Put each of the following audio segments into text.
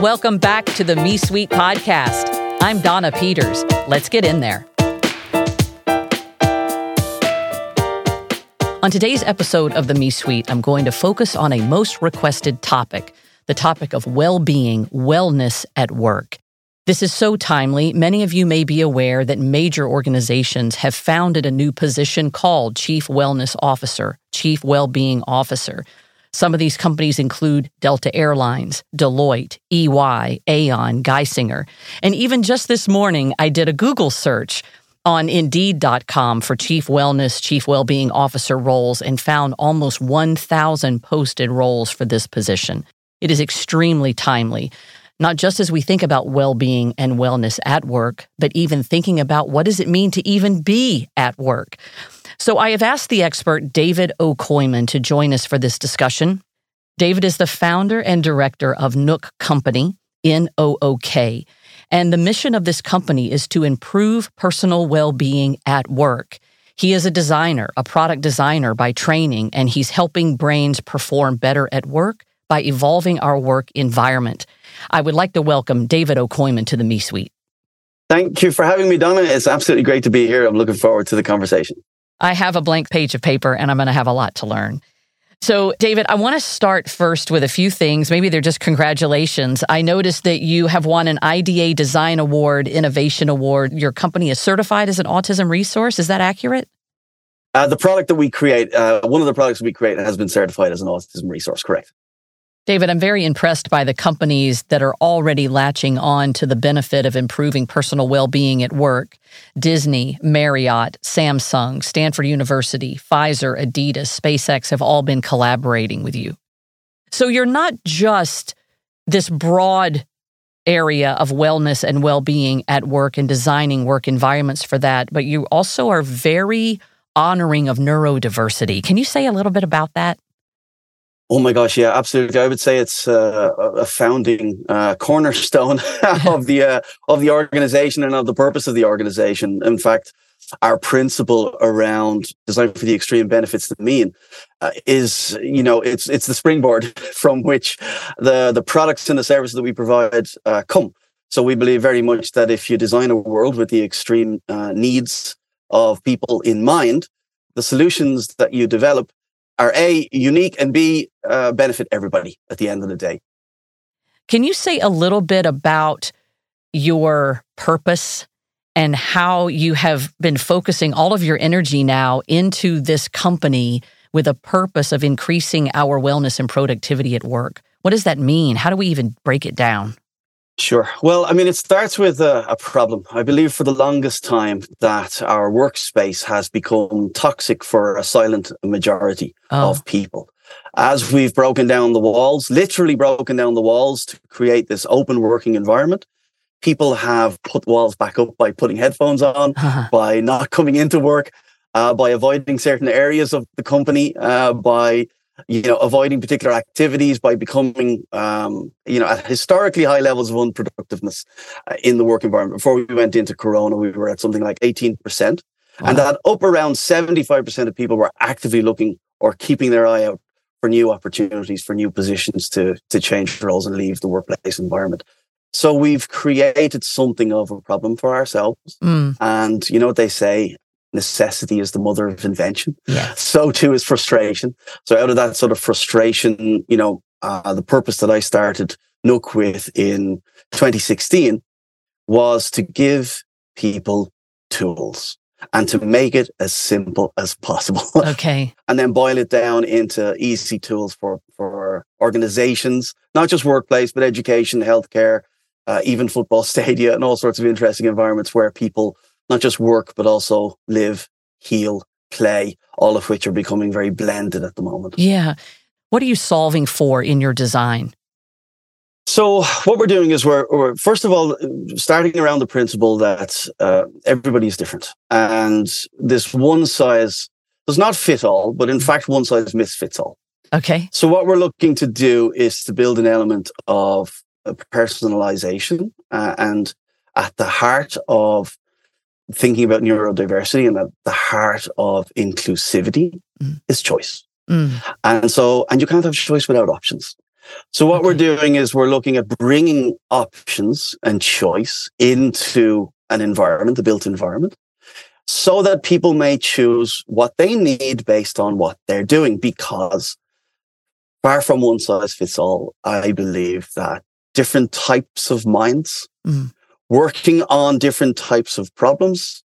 Welcome back to the Me Suite podcast. I'm Donna Peters. Let's get in there. On today's episode of the Me Suite, I'm going to focus on a most requested topic the topic of well being, wellness at work. This is so timely. Many of you may be aware that major organizations have founded a new position called Chief Wellness Officer, Chief Wellbeing Officer. Some of these companies include Delta Airlines, Deloitte, EY, Aon, Geisinger. And even just this morning, I did a Google search on Indeed.com for Chief Wellness, Chief well-being Officer roles and found almost 1,000 posted roles for this position. It is extremely timely, not just as we think about well being and wellness at work, but even thinking about what does it mean to even be at work. So I have asked the expert David O'Coimin to join us for this discussion. David is the founder and director of Nook Company, N O O K. And the mission of this company is to improve personal well being at work. He is a designer, a product designer by training, and he's helping brains perform better at work by evolving our work environment. I would like to welcome David O'Coimin to the Me Suite. Thank you for having me, Donna. It's absolutely great to be here. I'm looking forward to the conversation. I have a blank page of paper and I'm going to have a lot to learn. So, David, I want to start first with a few things. Maybe they're just congratulations. I noticed that you have won an IDA Design Award, Innovation Award. Your company is certified as an autism resource. Is that accurate? Uh, the product that we create, uh, one of the products we create has been certified as an autism resource, correct? David, I'm very impressed by the companies that are already latching on to the benefit of improving personal well being at work. Disney, Marriott, Samsung, Stanford University, Pfizer, Adidas, SpaceX have all been collaborating with you. So you're not just this broad area of wellness and well being at work and designing work environments for that, but you also are very honoring of neurodiversity. Can you say a little bit about that? Oh my gosh, yeah, absolutely. I would say it's uh, a founding uh, cornerstone of the uh, of the organization and of the purpose of the organization. In fact, our principle around design for the extreme benefits the mean uh, is, you know, it's it's the springboard from which the the products and the services that we provide uh, come. So we believe very much that if you design a world with the extreme uh, needs of people in mind, the solutions that you develop are A, unique and B, uh, benefit everybody at the end of the day. Can you say a little bit about your purpose and how you have been focusing all of your energy now into this company with a purpose of increasing our wellness and productivity at work? What does that mean? How do we even break it down? Sure. Well, I mean, it starts with a, a, problem. I believe for the longest time that our workspace has become toxic for a silent majority oh. of people. As we've broken down the walls, literally broken down the walls to create this open working environment, people have put walls back up by putting headphones on, uh-huh. by not coming into work, uh, by avoiding certain areas of the company, uh, by you know, avoiding particular activities by becoming, um, you know, at historically high levels of unproductiveness uh, in the work environment. Before we went into Corona, we were at something like 18%. Wow. And that up around 75% of people were actively looking or keeping their eye out for new opportunities, for new positions to, to change roles and leave the workplace environment. So we've created something of a problem for ourselves. Mm. And you know what they say, necessity is the mother of invention. Yes. So too is frustration. So out of that sort of frustration, you know, uh, the purpose that I started Nook with in 2016 was to give people tools and to make it as simple as possible. Okay. and then boil it down into easy tools for, for organizations, not just workplace, but education, healthcare, uh, even football stadia and all sorts of interesting environments where people not just work, but also live, heal, play, all of which are becoming very blended at the moment. Yeah. What are you solving for in your design? So what we're doing is we're, we're first of all starting around the principle that uh, everybody is different, and this one size does not fit all, but in fact, one size misfits all. Okay. So what we're looking to do is to build an element of personalization, uh, and at the heart of thinking about neurodiversity and at the heart of inclusivity mm. is choice. Mm. And so, and you can't have choice without options. So what okay. we're doing is we're looking at bringing options and choice into an environment, the built environment, so that people may choose what they need based on what they're doing. Because far from one size fits all, I believe that different types of minds mm. Working on different types of problems,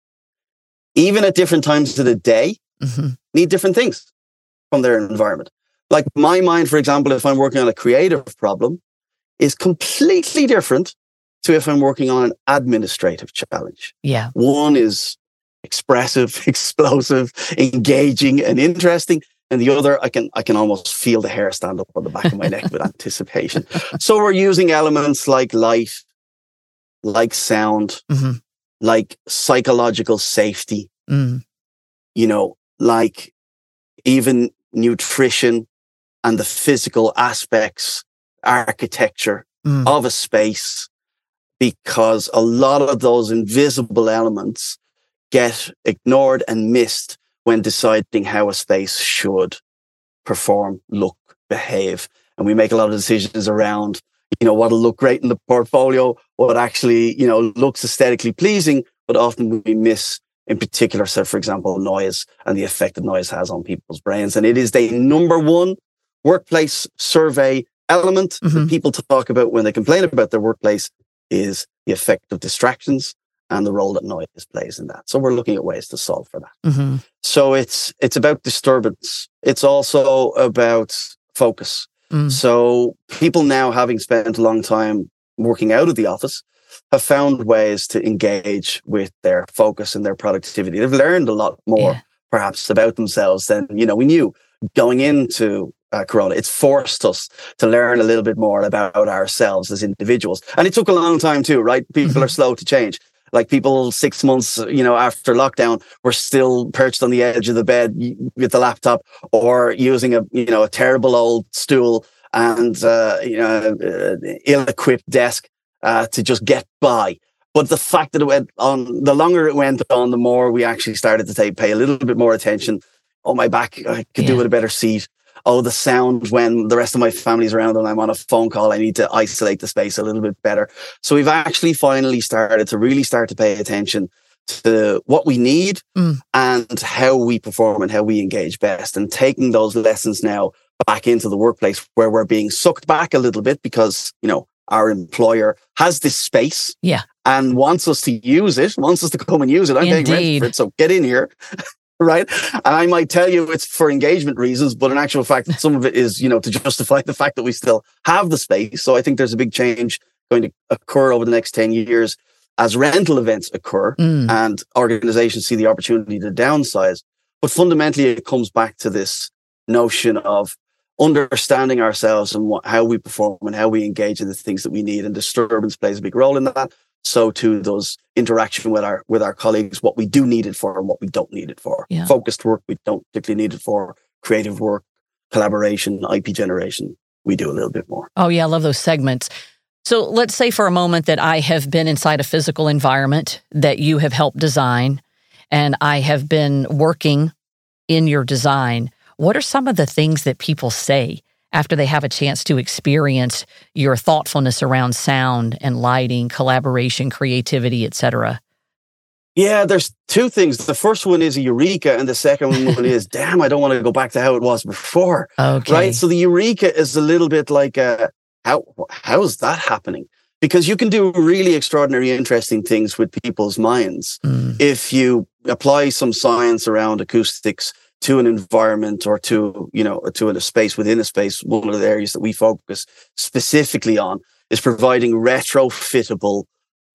even at different times of the day, mm-hmm. need different things from their environment. Like my mind, for example, if I'm working on a creative problem, is completely different to if I'm working on an administrative challenge. Yeah. One is expressive, explosive, engaging, and interesting. And the other, I can I can almost feel the hair stand up on the back of my neck with anticipation. So we're using elements like light, like sound, mm-hmm. like psychological safety, mm. you know, like even nutrition and the physical aspects, architecture mm. of a space, because a lot of those invisible elements get ignored and missed when deciding how a space should perform, look, behave. And we make a lot of decisions around, you know, what'll look great in the portfolio, what actually, you know, looks aesthetically pleasing, but often we miss in particular, so for example, noise and the effect that noise has on people's brains. And it is the number one workplace survey element mm-hmm. that people talk about when they complain about their workplace is the effect of distractions and the role that noise plays in that. So we're looking at ways to solve for that. Mm-hmm. So it's it's about disturbance. It's also about focus. Mm. So people now having spent a long time working out of the office have found ways to engage with their focus and their productivity. They've learned a lot more, yeah. perhaps, about themselves than you know we knew going into uh, Corona. It's forced us to learn a little bit more about ourselves as individuals, and it took a long time too. Right? People mm-hmm. are slow to change. Like people six months, you know, after lockdown, were still perched on the edge of the bed with the laptop or using a, you know, a terrible old stool and uh, you know, uh, ill-equipped desk uh, to just get by. But the fact that it went on, the longer it went on, the more we actually started to take, pay a little bit more attention. Oh, my back, I could yeah. do with a better seat. Oh, the sound when the rest of my family's around and I'm on a phone call, I need to isolate the space a little bit better. So we've actually finally started to really start to pay attention to what we need mm. and how we perform and how we engage best and taking those lessons now back into the workplace where we're being sucked back a little bit because, you know, our employer has this space yeah. and wants us to use it, wants us to come and use it. I'm Indeed. paying rent for it, so get in here. Right? And I might tell you it's for engagement reasons, but in actual fact, some of it is, you know, to justify the fact that we still have the space. So I think there's a big change going to occur over the next 10 years as rental events occur mm. and organizations see the opportunity to downsize. But fundamentally, it comes back to this notion of understanding ourselves and what, how we perform and how we engage in the things that we need. And disturbance plays a big role in that. So too those interaction with our with our colleagues, what we do need it for and what we don't need it for. Yeah. Focused work we don't particularly need it for. Creative work, collaboration, IP generation, we do a little bit more. Oh yeah, I love those segments. So let's say for a moment that I have been inside a physical environment that you have helped design and I have been working in your design. What are some of the things that people say after they have a chance to experience your thoughtfulness around sound and lighting, collaboration, creativity, etc.? Yeah, there's two things. The first one is a eureka, and the second one is, damn, I don't want to go back to how it was before. Okay. Right. So the eureka is a little bit like, uh, how how is that happening? Because you can do really extraordinary, interesting things with people's minds mm. if you apply some science around acoustics to an environment or to, you know, to a space within a space, one of the areas that we focus specifically on is providing retrofittable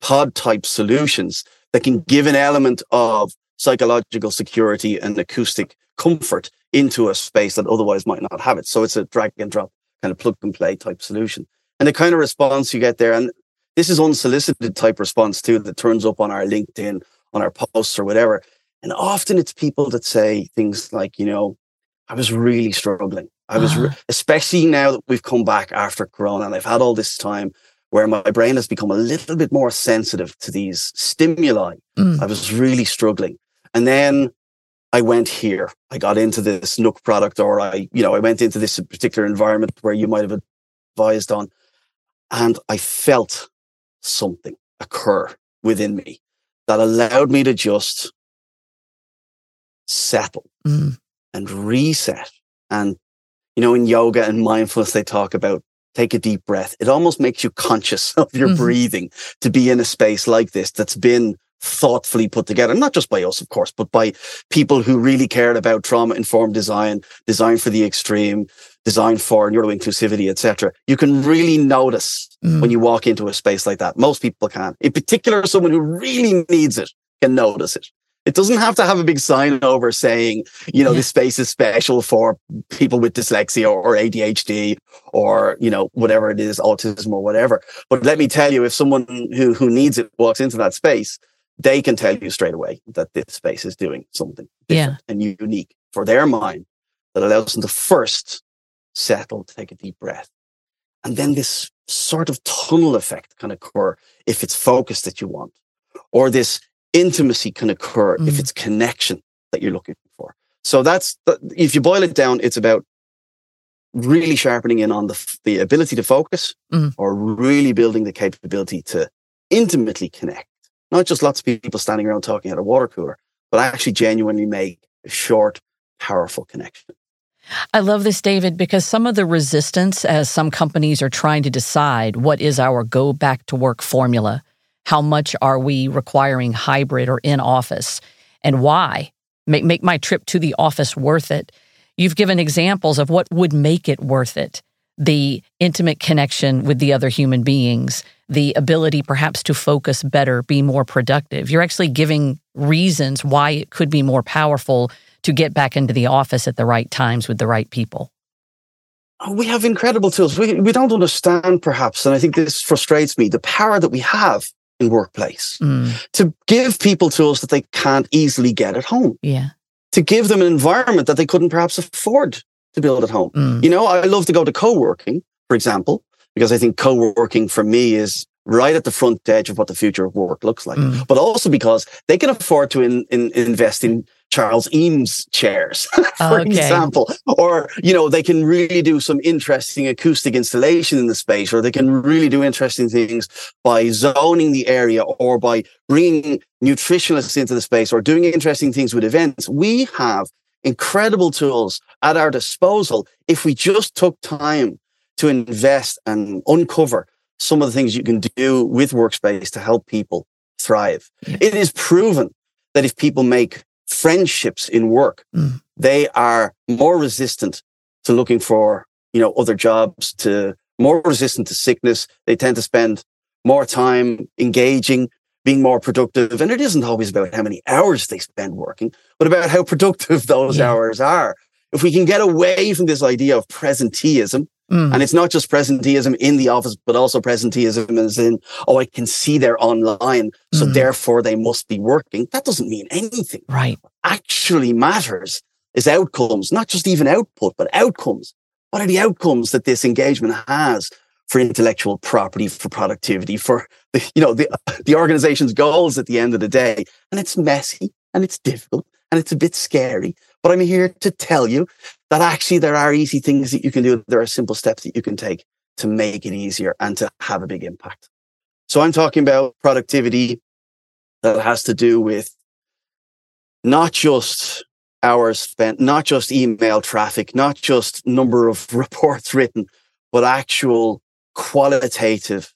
pod type solutions that can give an element of psychological security and acoustic comfort into a space that otherwise might not have it. So it's a drag and drop kind of plug and play type solution. And the kind of response you get there, and this is unsolicited type response too, that turns up on our LinkedIn, on our posts or whatever, and often it's people that say things like, you know, I was really struggling. I was, uh-huh. re- especially now that we've come back after Corona and I've had all this time where my brain has become a little bit more sensitive to these stimuli. Mm. I was really struggling. And then I went here. I got into this Nook product or I, you know, I went into this particular environment where you might have advised on. And I felt something occur within me that allowed me to just settle mm. and reset. And, you know, in yoga and mindfulness, they talk about take a deep breath. It almost makes you conscious of your mm-hmm. breathing to be in a space like this that's been thoughtfully put together, not just by us, of course, but by people who really cared about trauma informed design, design for the extreme, design for neuro inclusivity, etc. You can really notice mm. when you walk into a space like that. Most people can. In particular, someone who really needs it can notice it. It doesn't have to have a big sign over saying, you know, yeah. this space is special for people with dyslexia or, ADHD or, you know, whatever it is, autism or whatever. But let me tell you, if someone who, who needs it walks into that space, they can tell you straight away that this space is doing something different yeah. and unique for their mind that allows them to first settle, take a deep breath. And then this sort of tunnel effect can occur if it's focus that you want, or this intimacy can occur mm. if it's connection that you're looking for. So that's, if you boil it down, it's about really sharpening in on the, the ability to focus mm. or really building the capability to intimately connect. Not just lots of people standing around talking at a water cooler, but actually genuinely make a short, powerful connection. I love this, David, because some of the resistance as some companies are trying to decide what is our go back to work formula, how much are we requiring hybrid or in office, and why make, make my trip to the office worth it. You've given examples of what would make it worth it the intimate connection with the other human beings, the ability perhaps to focus better, be more productive. You're actually giving reasons why it could be more powerful to get back into the office at the right times with the right people? Oh, we have incredible tools. We, we don't understand, perhaps, and I think this frustrates me, the power that we have workplace mm. to give people tools that they can't easily get at home. Yeah. To give them an environment that they couldn't perhaps afford to build at home. Mm. You know, I love to go to co-working, for example, because I think co-working for me is right at the front edge of what the future of work looks like, mm. but also because they can afford to in, in, invest in Charles Eames chairs, for okay. example, or, you know, they can really do some interesting acoustic installation in the space, or they can really do interesting things by zoning the area or by bringing nutritionists into the space or doing interesting things with events. We have incredible tools at our disposal if we just took time to invest and uncover some of the things you can do with workspace to help people thrive. It is proven that if people make friendships in work, mm. they are more resistant to looking for, you know, other jobs, to more resistant to sickness. They tend to spend more time engaging, being more productive. And it isn't always about how many hours they spend working, but about how productive those yeah. hours are. If we can get away from this idea of presenteeism, Mm. And it's not just presenteeism in the office, but also presenteeism as in, oh, I can see they're online. So mm. therefore they must be working. That doesn't mean anything. Right. What actually matters is outcomes, not just even output, but outcomes. What are the outcomes that this engagement has for intellectual property, for productivity, for the, you know, the, the organization's goals at the end of the day? And it's messy and it's difficult and it's a bit scary, but I'm here to tell you that actually there are easy things that you can do. There are simple steps that you can take to make it easier and to have a big impact. So I'm talking about productivity that has to do with not just hours spent, not just email traffic, not just number of reports written, but actual qualitative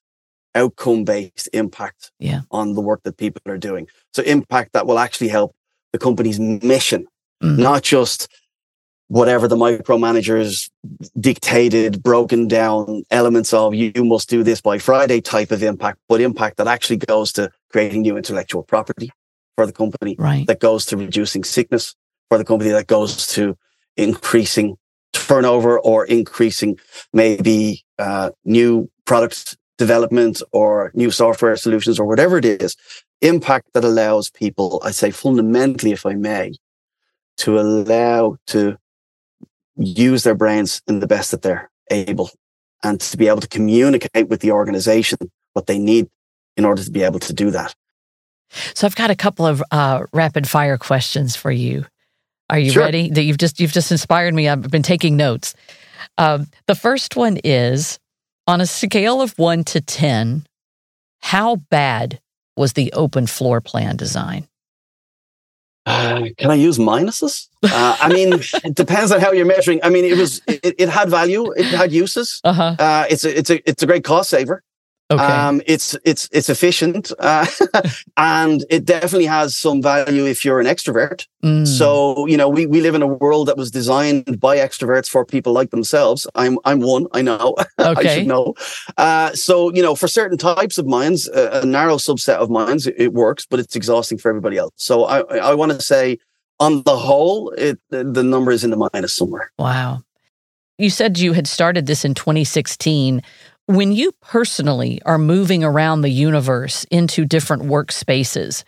outcome based impact yeah. on the work that people are doing. So impact that will actually help the company's mission, mm-hmm. not just whatever the micromanagers dictated, broken down elements of you must do this by Friday type of impact, but impact that actually goes to creating new intellectual property for the company, right. that goes to reducing sickness for the company, that goes to increasing turnover or increasing maybe uh, new product development or new software solutions or whatever it is. Impact that allows people, I say fundamentally, if I may, to allow to use their brains in the best that they're able and to be able to communicate with the organization what they need in order to be able to do that. So I've got a couple of uh, rapid fire questions for you. Are you sure. ready? That you've just you've just inspired me. I've been taking notes. Um, the first one is: On a scale of one to 10, how bad was the open floor plan design? Uh, can I use minuses? Uh, I mean, it depends on how you're measuring. I mean, it was it, it had value, it had uses. Uh-huh. Uh, it's a it's a it's a great cost saver. Okay. Um, it's it's it's efficient, uh, and it definitely has some value if you're an extrovert. Mm. So you know, we we live in a world that was designed by extroverts for people like themselves. I'm I'm one. I know. Okay. I should know. Uh, so you know, for certain types of minds, a, a narrow subset of minds, it, it, works, but it's exhausting for everybody else. So I I want to say, on the whole, it the number is in the minus somewhere. Wow. You said you had started this in 2016. When you personally are moving around the universe into different workspaces,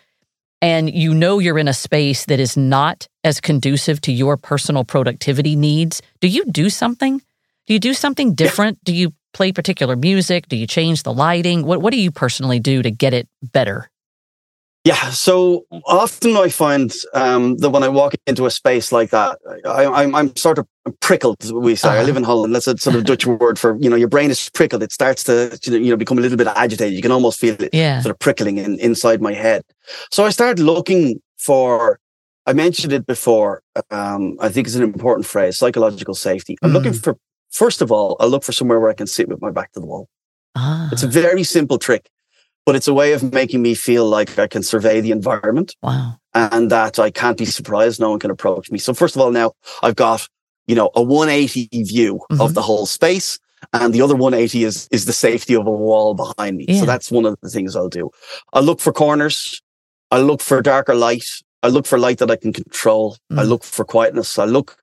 and you know you're in a space that is not as conducive to your personal productivity needs, do you do something? Do you do something different? Do you play particular music? Do you change the lighting? What what do you personally do to get it better? Yeah, so often I find um, that when I walk into a space like that, I, am sort of prickled. We say uh-huh. I live in Holland. That's a sort of Dutch word for you know your brain is prickled. It starts to you know become a little bit agitated. You can almost feel it yeah. sort of prickling in, inside my head. So I started looking for. I mentioned it before. Um, I think it's an important phrase: psychological safety. I'm mm. looking for. First of all, I look for somewhere where I can sit with my back to the wall. Ah. It's a very simple trick but it's a way of making me feel like I can survey the environment. Wow. And that I can't be surprised. No one can approach me. So first of all, now I've got, you know, a 180 view mm-hmm. of the whole space. And the other 180 is, is the safety of a wall behind me. Yeah. So that's one of the things I'll do. I look for corners. I look for darker light. I look for light that I can control. Mm. I look for quietness. I look,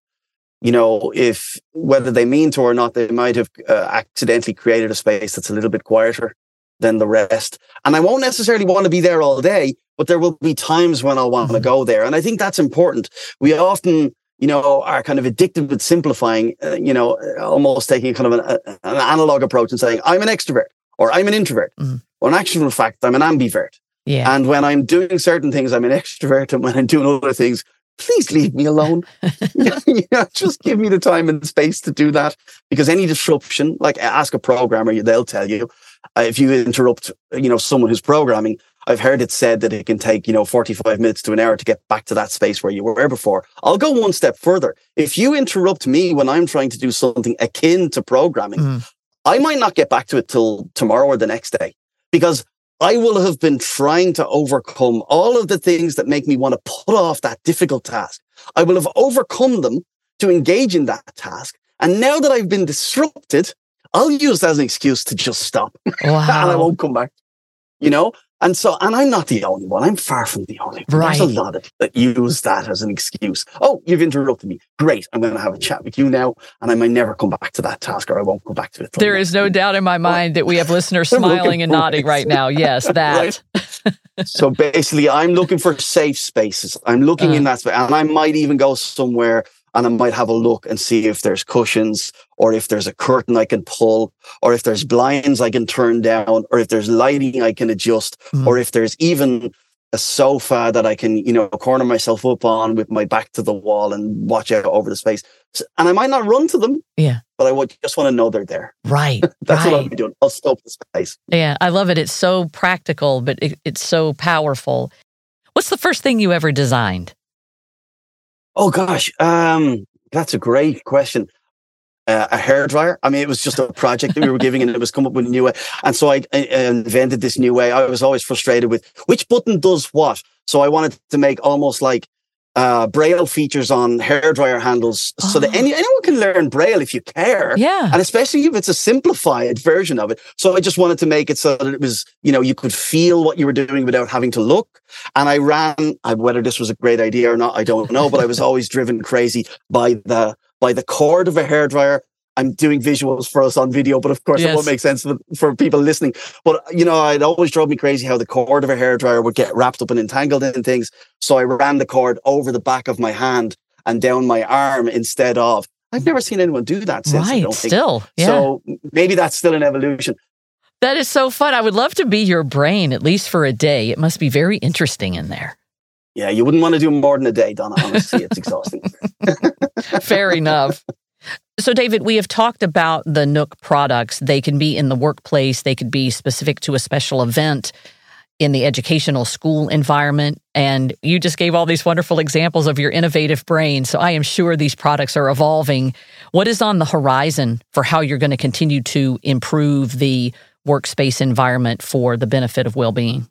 you know, if whether they mean to or not, they might have uh, accidentally created a space that's a little bit quieter than the rest. And I won't necessarily want to be there all day, but there will be times when I'll want to mm-hmm. go there. And I think that's important. We often, you know, are kind of addicted with simplifying, uh, you know, almost taking kind of an, an, analog approach and saying, I'm an extrovert or I'm an introvert. Mm-hmm. Well, in actual fact, I'm an ambivert. Yeah. And when I'm doing certain things, I'm an extrovert. And when I'm doing other things, please leave me alone. you know, just give me the time and space to do that. Because any disruption, like ask a programmer, they'll tell you, uh, if you interrupt, you know, someone who's programming, I've heard it said that it can take, you know, 45 minutes to an hour to get back to that space where you were before. I'll go one step further. If you interrupt me when I'm trying to do something akin to programming, mm. I might not get back to it till tomorrow or the next day because I will have been trying to overcome all of the things that make me want to put off that difficult task. I will have overcome them to engage in that task. And now that I've been disrupted, I'll use that as an excuse to just stop wow. and I won't come back. You know? And so, and I'm not the only one. I'm far from the only one. Right. There's a lot of, that use that as an excuse. Oh, you've interrupted me. Great. I'm going to have a chat with you now. And I might never come back to that task or I won't go back to it. There is no doubt in my mind that we have listeners smiling and nodding right now. Yes, that. so basically, I'm looking for safe spaces. I'm looking uh, in that space and I might even go somewhere and I might have a look and see if there's cushions or if there's a curtain I can pull or if there's blinds I can turn down or if there's lighting I can adjust mm. or if there's even a sofa that I can, you know, corner myself up on with my back to the wall and watch out over the space. And I might not run to them. Yeah. But I would just want to know they're there. Right. That's right. what I'll be doing. I'll scope the space. Yeah. I love it. It's so practical, but it, it's so powerful. What's the first thing you ever designed? Oh gosh, um, that's a great question. Uh, a hair dryer. I mean, it was just a project that we were giving, and it was come up with a new way. And so I, I invented this new way. I was always frustrated with which button does what. So I wanted to make almost like uh, braille features on hairdryer handles oh. so that any, oh. anyone can learn braille if you care. Yeah. And especially if it's a simplified version of it. So I just wanted to make it so that it was, you know, you could feel what you were doing without having to look. And I ran, whether this was a great idea or not, I don't know, but I was always driven crazy by the, by the cord of a hairdryer I'm doing visuals for us on video, but of course yes. it won't make sense for, for people listening. But you know, it always drove me crazy how the cord of a hairdryer would get wrapped up and entangled in things. So I ran the cord over the back of my hand and down my arm instead of. I've never seen anyone do that since. Right, still. Yeah. So maybe that's still an evolution. That is so fun. I would love to be your brain at least for a day. It must be very interesting in there. Yeah, you wouldn't want to do more than a day, Donna. Honestly, it's exhausting. Fair enough. So, David, we have talked about the Nook products. They can be in the workplace, they could be specific to a special event in the educational school environment. And you just gave all these wonderful examples of your innovative brain. So, I am sure these products are evolving. What is on the horizon for how you're going to continue to improve the workspace environment for the benefit of well being?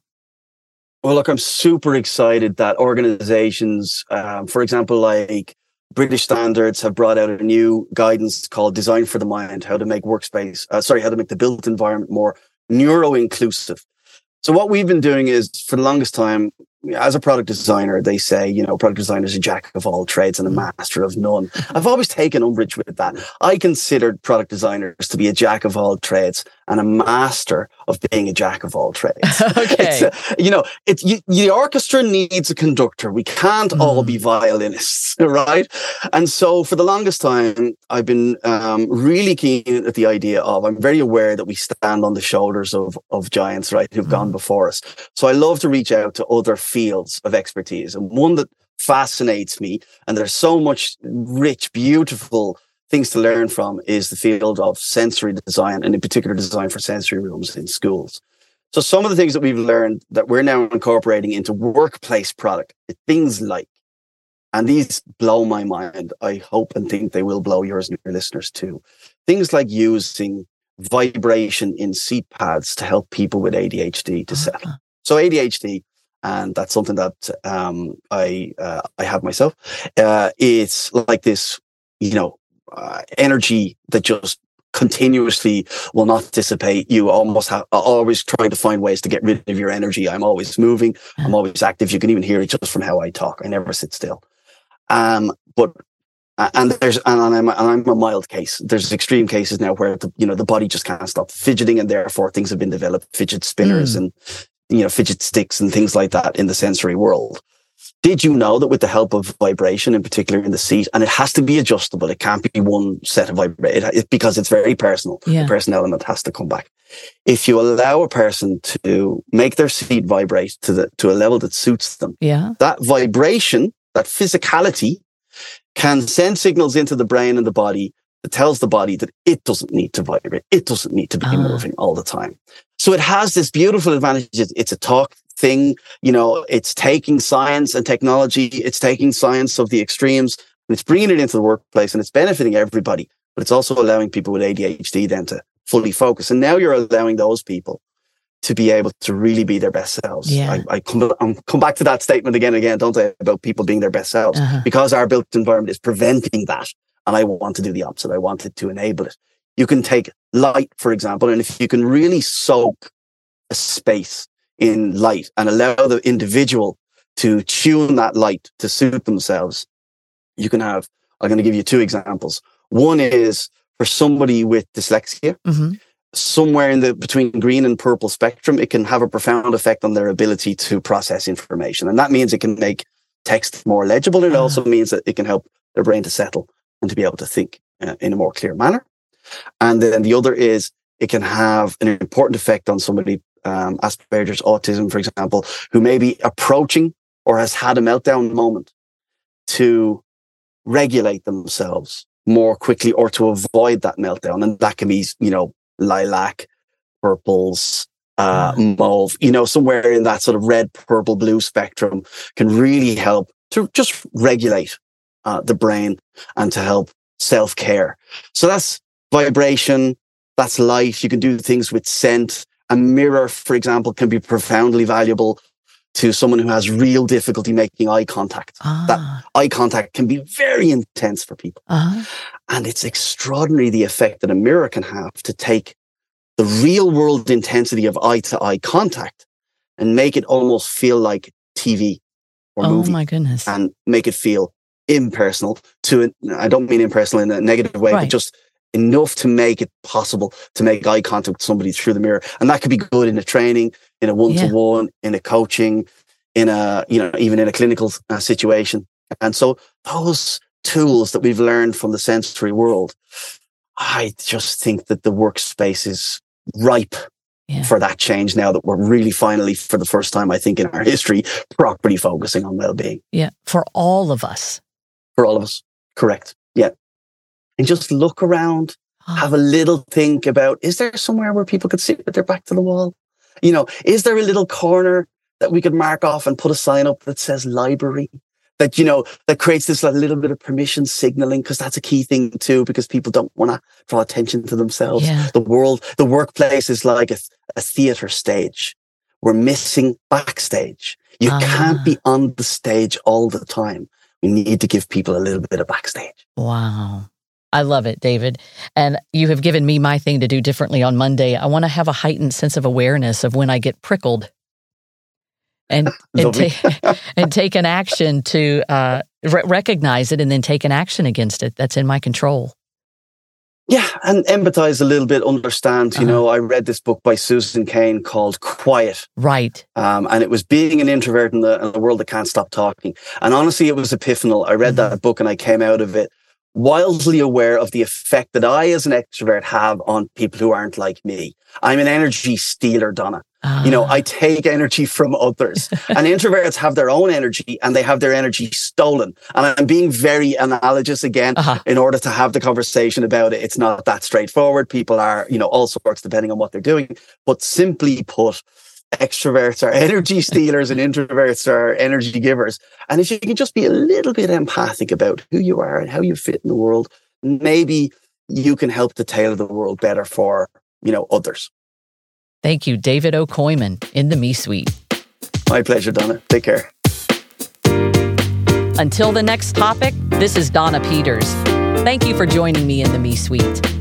Well, look, I'm super excited that organizations, um, for example, like British standards have brought out a new guidance called Design for the Mind, how to make workspace, uh, sorry, how to make the built environment more neuro inclusive. So what we've been doing is for the longest time, as a product designer, they say, you know, product designer is a jack of all trades and a master of none. I've always taken umbrage with that. I considered product designers to be a jack of all trades and a master of being a jack of all trades. okay. Uh, you know, it's you, the orchestra needs a conductor. We can't mm. all be violinists, right? And so for the longest time, I've been um, really keen at the idea of, I'm very aware that we stand on the shoulders of, of giants, right, who've mm. gone before us. So I love to reach out to other fields of expertise and one that fascinates me. And there's so much rich, beautiful things to learn from is the field of sensory design and in particular design for sensory rooms in schools. So some of the things that we've learned that we're now incorporating into workplace product, things like, and these blow my mind. I hope and think they will blow yours and your listeners too. Things like using vibration in seat pads to help people with ADHD to settle. Uh-huh. So ADHD, and that's something that um, I uh, I have myself. Uh, it's like this, you know, uh, energy that just continuously will not dissipate. You almost have always trying to find ways to get rid of your energy. I'm always moving. I'm always active. You can even hear it just from how I talk. I never sit still. Um, but and there's and I'm and I'm a mild case. There's extreme cases now where the you know the body just can't stop fidgeting, and therefore things have been developed, fidget spinners mm. and you know fidget sticks and things like that in the sensory world. Did you know that with the help of vibration, in particular in the seat, and it has to be adjustable, it can't be one set of vibration it, because it's very personal. Yeah. The person element has to come back. If you allow a person to make their seat vibrate to the to a level that suits them, yeah. that vibration, that physicality, can send signals into the brain and the body that tells the body that it doesn't need to vibrate, it doesn't need to be uh. moving all the time. So it has this beautiful advantage. It's a talk thing. You know, it's taking science and technology. It's taking science of the extremes and it's bringing it into the workplace and it's benefiting everybody. But it's also allowing people with ADHD then to fully focus. And now you're allowing those people to be able to really be their best selves. Yeah. I, I come, I'm come back to that statement again and again, don't I, about people being their best selves uh-huh. because our built environment is preventing that. And I want to do the opposite. I want it to enable it. You can take light, for example, and if you can really soak a space in light and allow the individual to tune that light to suit themselves, you can have, I'm going to give you two examples. One is for somebody with dyslexia, mm-hmm. somewhere in the between green and purple spectrum, it can have a profound effect on their ability to process information. And that means it can make text more legible. It uh-huh. also means that it can help their brain to settle and to be able to think uh, in a more clear manner. And then the other is it can have an important effect on somebody um, Asperger's autism, for example, who may be approaching or has had a meltdown moment to regulate themselves more quickly or to avoid that meltdown. And that can be, you know, lilac, purples, uh, mm. mauve, you know, somewhere in that sort of red, purple, blue spectrum can really help to just regulate uh, the brain and to help self care. So that's vibration. That's light. You can do things with scent. A mirror, for example, can be profoundly valuable to someone who has real difficulty making eye contact. Ah. That eye contact can be very intense for people. Uh-huh. And it's extraordinary the effect that a mirror can have to take the real world intensity of eye to eye contact and make it almost feel like TV or oh movie. my goodness. And make it feel impersonal to, I don't mean impersonal in a negative way, right. but just enough to make it possible to make eye contact with somebody through the mirror. And that could be good in a training, in a one to one, in a coaching, in a, you know, even in a clinical uh, situation. And so those tools that we've learned from the sensory world, I just think that the workspace is ripe yeah. for that change now that we're really finally, for the first time, I think in our history, properly focusing on well being. Yeah. For all of us. For all of us. Correct. Yeah. And just look around, have a little think about, is there somewhere where people could sit with their back to the wall? You know, is there a little corner that we could mark off and put a sign up that says library? That, you know, that creates this like, little bit of permission signaling, because that's a key thing too, because people don't want to draw attention to themselves. Yeah. The world, the workplace is like a, a theater stage. We're missing backstage. You uh can't be on the stage all the time. We need to give people a little bit of backstage. Wow. I love it, David. And you have given me my thing to do differently on Monday. I want to have a heightened sense of awareness of when I get prickled and and, ta- and take an action to uh, re- recognize it and then take an action against it. That's in my control. Yeah, and empathize a little bit, understand. You uh-huh. know, I read this book by Susan Cain called Quiet. Right. Um, and it was being an introvert in the, in the, world that can't stop talking. And honestly, it was epiphanal. I read mm-hmm. that book and I came out of it wildly aware of the effect that I, as an extrovert, have on people who aren't like me. I'm an energy stealer, Donna. You know, I ah. take energy from others. and introverts have their own energy and they have their energy stolen. And I'm being very analogous again uh-huh. in order to have the conversation about it. It's not that straightforward. People are, you know, all sorts depending on what they're doing. But simply put, extroverts are energy stealers and introverts are energy givers. And if you can just be a little bit empathic about who you are and how you fit in the world, maybe you can help to tailor the world better for, you know, others. Thank you, David O'Coimin in the Me Suite. My pleasure, Donna. Take care. Until the next topic, this is Donna Peters. Thank you for joining me in the Me Suite.